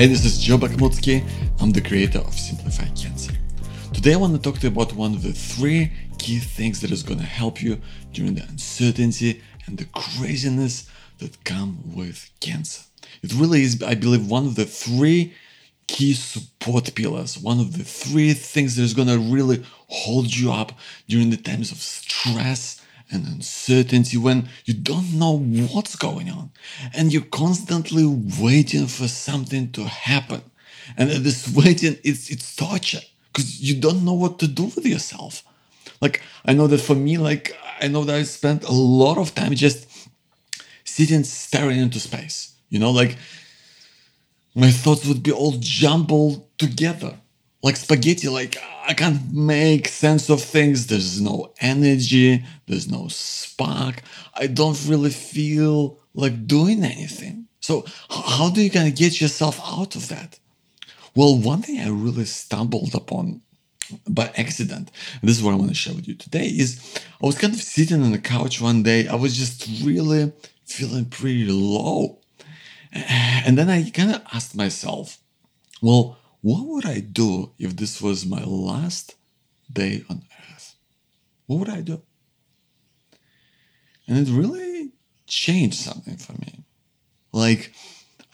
Hey, this is Joe Bakhmutsky. I'm the creator of Simplify Cancer. Today I want to talk to you about one of the three key things that is going to help you during the uncertainty and the craziness that come with cancer. It really is, I believe, one of the three key support pillars, one of the three things that is going to really hold you up during the times of stress and uncertainty when you don't know what's going on. And you're constantly waiting for something to happen. And this waiting it's it's torture because you don't know what to do with yourself. Like i know that for me like i know that i spent a lot of time just sitting staring into space you know like my thoughts would be all jumbled together like spaghetti like i can't make sense of things. There's no energy there's no spark. I don't really feel like doing anything. So how do you kind of get yourself out of that? Well one thing i really stumbled upon by accident and this is what i want to share with you today is i was kind of sitting on the couch one day. I was just really feeling pretty low. And then i kind of asked myself well what would I do if this was my last day on earth? What would I do? And it really changed something for me. Like,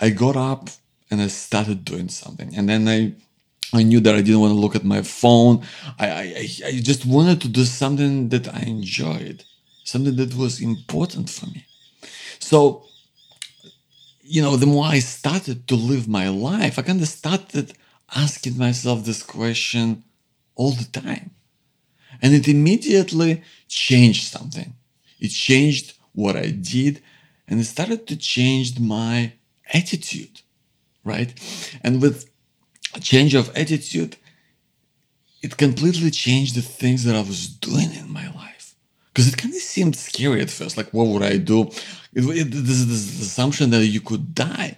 I got up and I started doing something. And then I I knew that I didn't want to look at my phone. I, I, I just wanted to do something that I enjoyed, something that was important for me. So, you know, the more I started to live my life, I kind of started asking myself this question all the time. And it immediately changed something. It changed what I did and it started to change my attitude, right? And with a change of attitude, it completely changed the things that I was doing in my life. Because it kind of seemed scary at first. Like, what would I do? It, it, this, this assumption that you could die.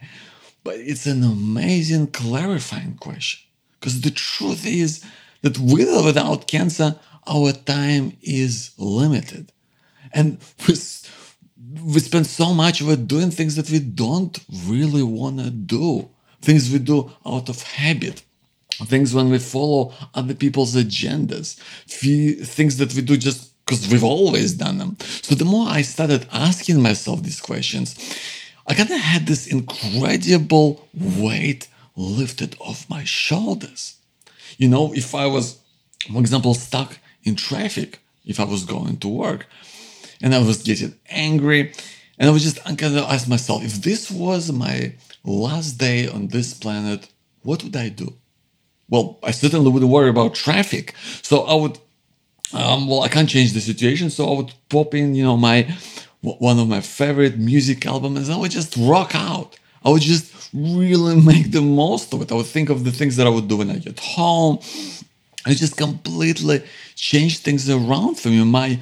But it's an amazing clarifying question. Because the truth is that with or without cancer, our time is limited. And we, we spend so much of it doing things that we don't really want to do. Things we do out of habit. Things when we follow other people's agendas. Things that we do just because we've always done them. So the more I started asking myself these questions, I kind of had this incredible weight lifted off my shoulders. You know, if I was, for example, stuck in traffic, if I was going to work, and I was getting angry, and I was just kind of ask myself, if this was my last day on this planet, what would I do? Well, I certainly wouldn't worry about traffic. So I would, um, well, I can't change the situation. So I would pop in, you know, my one of my favorite music albums, I would just rock out. I would just really make the most of it. I would think of the things that I would do when I get home. I just completely changed things around for me. My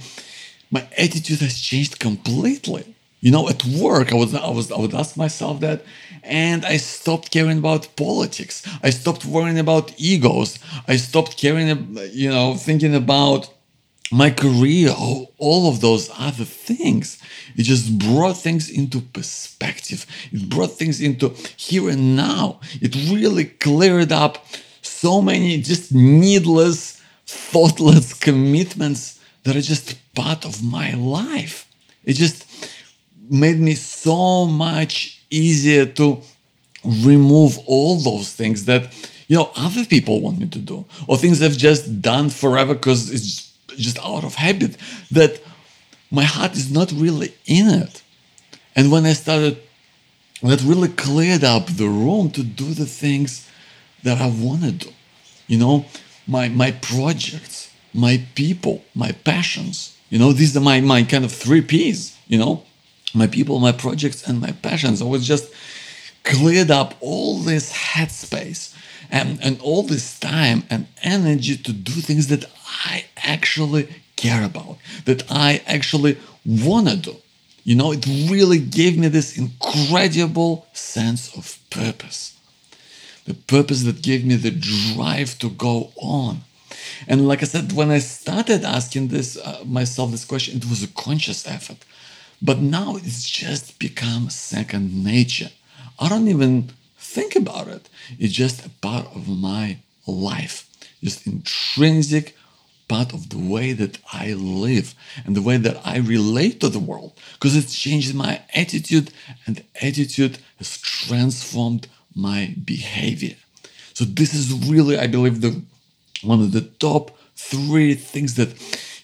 my attitude has changed completely. You know, at work, I was I was I would ask myself that, and I stopped caring about politics. I stopped worrying about egos. I stopped caring, you know, thinking about my career, all of those other things. It just brought things into perspective. It brought things into here and now. It really cleared up so many just needless, thoughtless commitments that are just part of my life. It just made me so much easier to remove all those things that you know other people want me to do or things I've just done forever because it's just out of habit that my heart is not really in it. And when I started, that really cleared up the room to do the things that I want to do. You know, my my projects, my people, my passions. You know, these are my my kind of three P's. You know, my people, my projects, and my passions. I was just cleared up all this headspace and, and all this time and energy to do things that I actually care about, that I actually want to do. You know, it really gave me this incredible sense of purpose. The purpose that gave me the drive to go on. And like I said, when I started asking this uh, myself this question, it was a conscious effort. But now it's just become second nature. I don't even think about it. It's just a part of my life, just intrinsic part of the way that I live and the way that I relate to the world because it's changed my attitude and attitude has transformed my behavior. So this is really, I believe, the one of the top three things that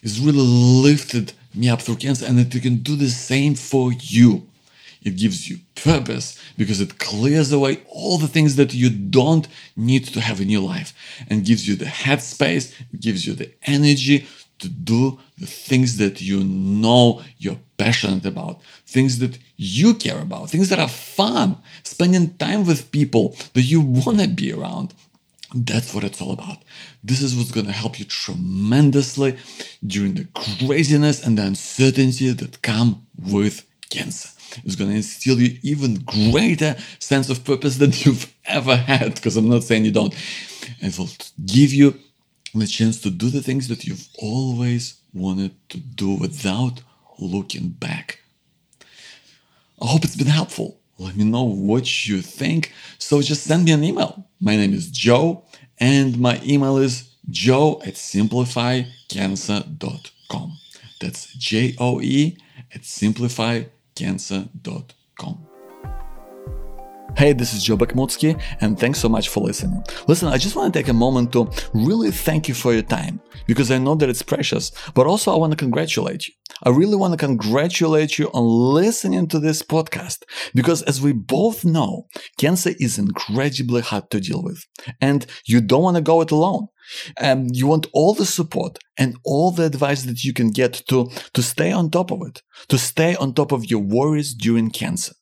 is really lifted me up through cancer and that you can do the same for you. It gives you purpose because it clears away all the things that you don't need to have in your life and gives you the headspace, gives you the energy to do the things that you know you're passionate about, things that you care about, things that are fun, spending time with people that you want to be around. That's what it's all about. This is what's going to help you tremendously during the craziness and the uncertainty that come with cancer. is going to instill you even greater sense of purpose than you've ever had. Because I'm not saying you don't. It will give you the chance to do the things that you've always wanted to do without looking back. I hope it's been helpful. Let me know what you think. So just send me an email. My name is Joe, and my email is joe at simplifycancer.com. That's J O E at simplifycancer.com. Hey, this is Joe Bakhmutsky, and thanks so much for listening. Listen, I just want to take a moment to really thank you for your time because I know that it's precious, but also I want to congratulate you. I really want to congratulate you on listening to this podcast because, as we both know, cancer is incredibly hard to deal with, and you don't want to go it alone. Um, you want all the support and all the advice that you can get to, to stay on top of it, to stay on top of your worries during cancer.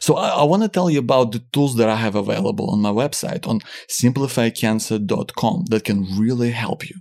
So I, I want to tell you about the tools that I have available on my website on simplifycancer.com that can really help you.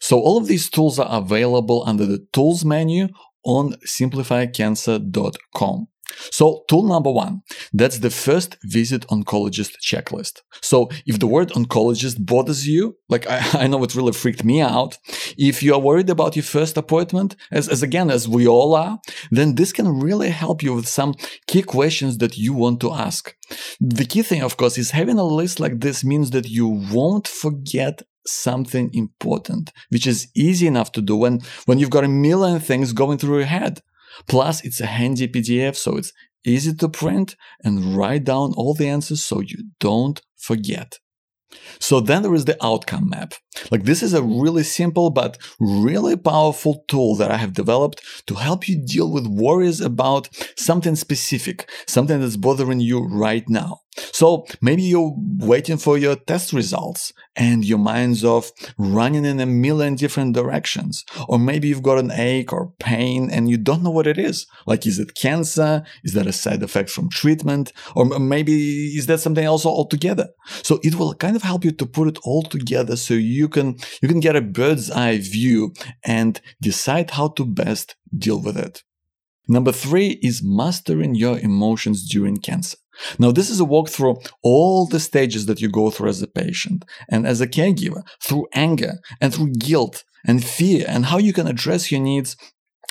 So all of these tools are available under the tools menu on simplifycancer.com. So, tool number one, that's the first visit oncologist checklist. So, if the word oncologist bothers you, like I, I, know it really freaked me out, if you are worried about your first appointment, as, as again, as we all are, then this can really help you with some key questions that you want to ask. The key thing, of course, is having a list like this means that you won't forget something important, which is easy enough to do when, when you've got a million things going through your head. Plus, it's a handy PDF, so it's easy to print and write down all the answers so you don't forget. So then there is the outcome map. Like this is a really simple but really powerful tool that I have developed to help you deal with worries about something specific, something that's bothering you right now. So maybe you're waiting for your test results and your mind's off running in a million different directions. Or maybe you've got an ache or pain and you don't know what it is. Like, is it cancer? Is that a side effect from treatment? Or maybe is that something else altogether? So it will kind of help you to put it all together so you can, you can get a bird's eye view and decide how to best deal with it. Number three is mastering your emotions during cancer. Now, this is a walk through all the stages that you go through as a patient and as a caregiver through anger and through guilt and fear and how you can address your needs,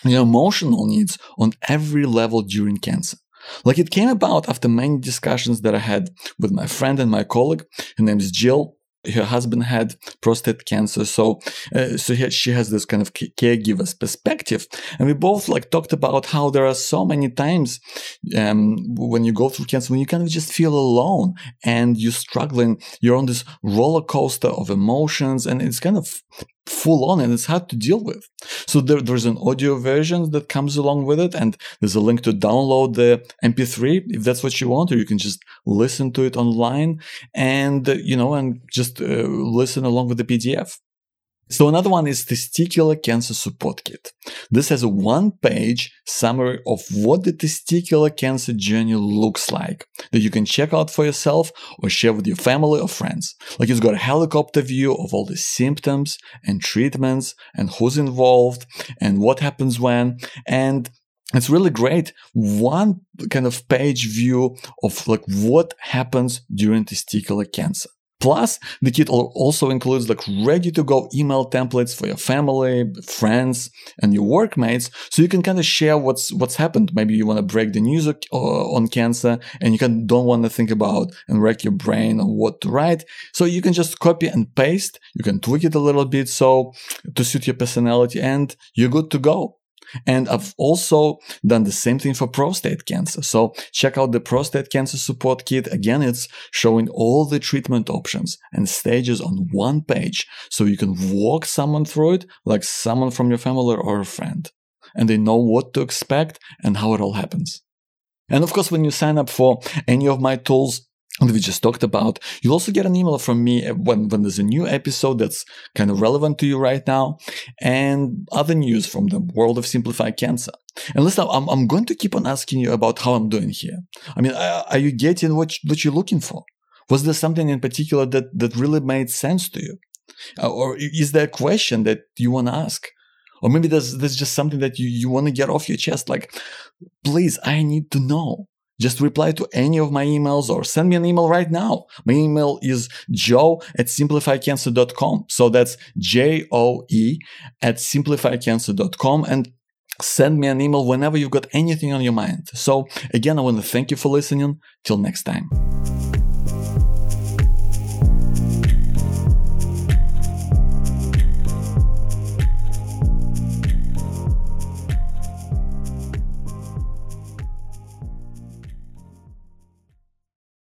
your emotional needs on every level during cancer. Like it came about after many discussions that I had with my friend and my colleague. Her name is Jill her husband had prostate cancer. So uh, so he, she has this kind of caregiver's perspective. And we both like talked about how there are so many times um, when you go through cancer when you kind of just feel alone and you're struggling you're on this roller coaster of emotions and it's kind of full on and it's hard to deal with. So there, there's an audio version that comes along with it, and there's a link to download the MP3 if that's what you want, or you can just listen to it online and you know and just uh, listen along with the PDF. So another one is Testicular Cancer Support Kit. This has a one-page summary of what the testicular cancer journey looks like that you can check out for yourself or share with your family or friends. Like it's got a helicopter view of all the symptoms and treatments and who's involved and what happens when and it's really great one kind of page view of like what happens during testicular cancer Plus, the kit also includes like ready to go email templates for your family, friends, and your workmates. So you can kind of share what's, what's happened. Maybe you want to break the news uh, on cancer and you can, don't want to think about and wreck your brain on what to write. So you can just copy and paste. You can tweak it a little bit so to suit your personality and you're good to go. And I've also done the same thing for prostate cancer. So check out the prostate cancer support kit. Again, it's showing all the treatment options and stages on one page. So you can walk someone through it like someone from your family or a friend. And they know what to expect and how it all happens. And of course, when you sign up for any of my tools, that we just talked about. You'll also get an email from me when, when there's a new episode that's kind of relevant to you right now and other news from the world of Simplify Cancer. And listen, I'm, I'm going to keep on asking you about how I'm doing here. I mean, are you getting what, what you're looking for? Was there something in particular that, that really made sense to you? Uh, or is there a question that you want to ask? Or maybe there's, there's just something that you, you want to get off your chest. Like, please, I need to know. Just reply to any of my emails or send me an email right now. My email is joe at simplifycancer.com. So that's J-O-E at simplifycancer.com and send me an email whenever you've got anything on your mind. So again, I want to thank you for listening. Till next time.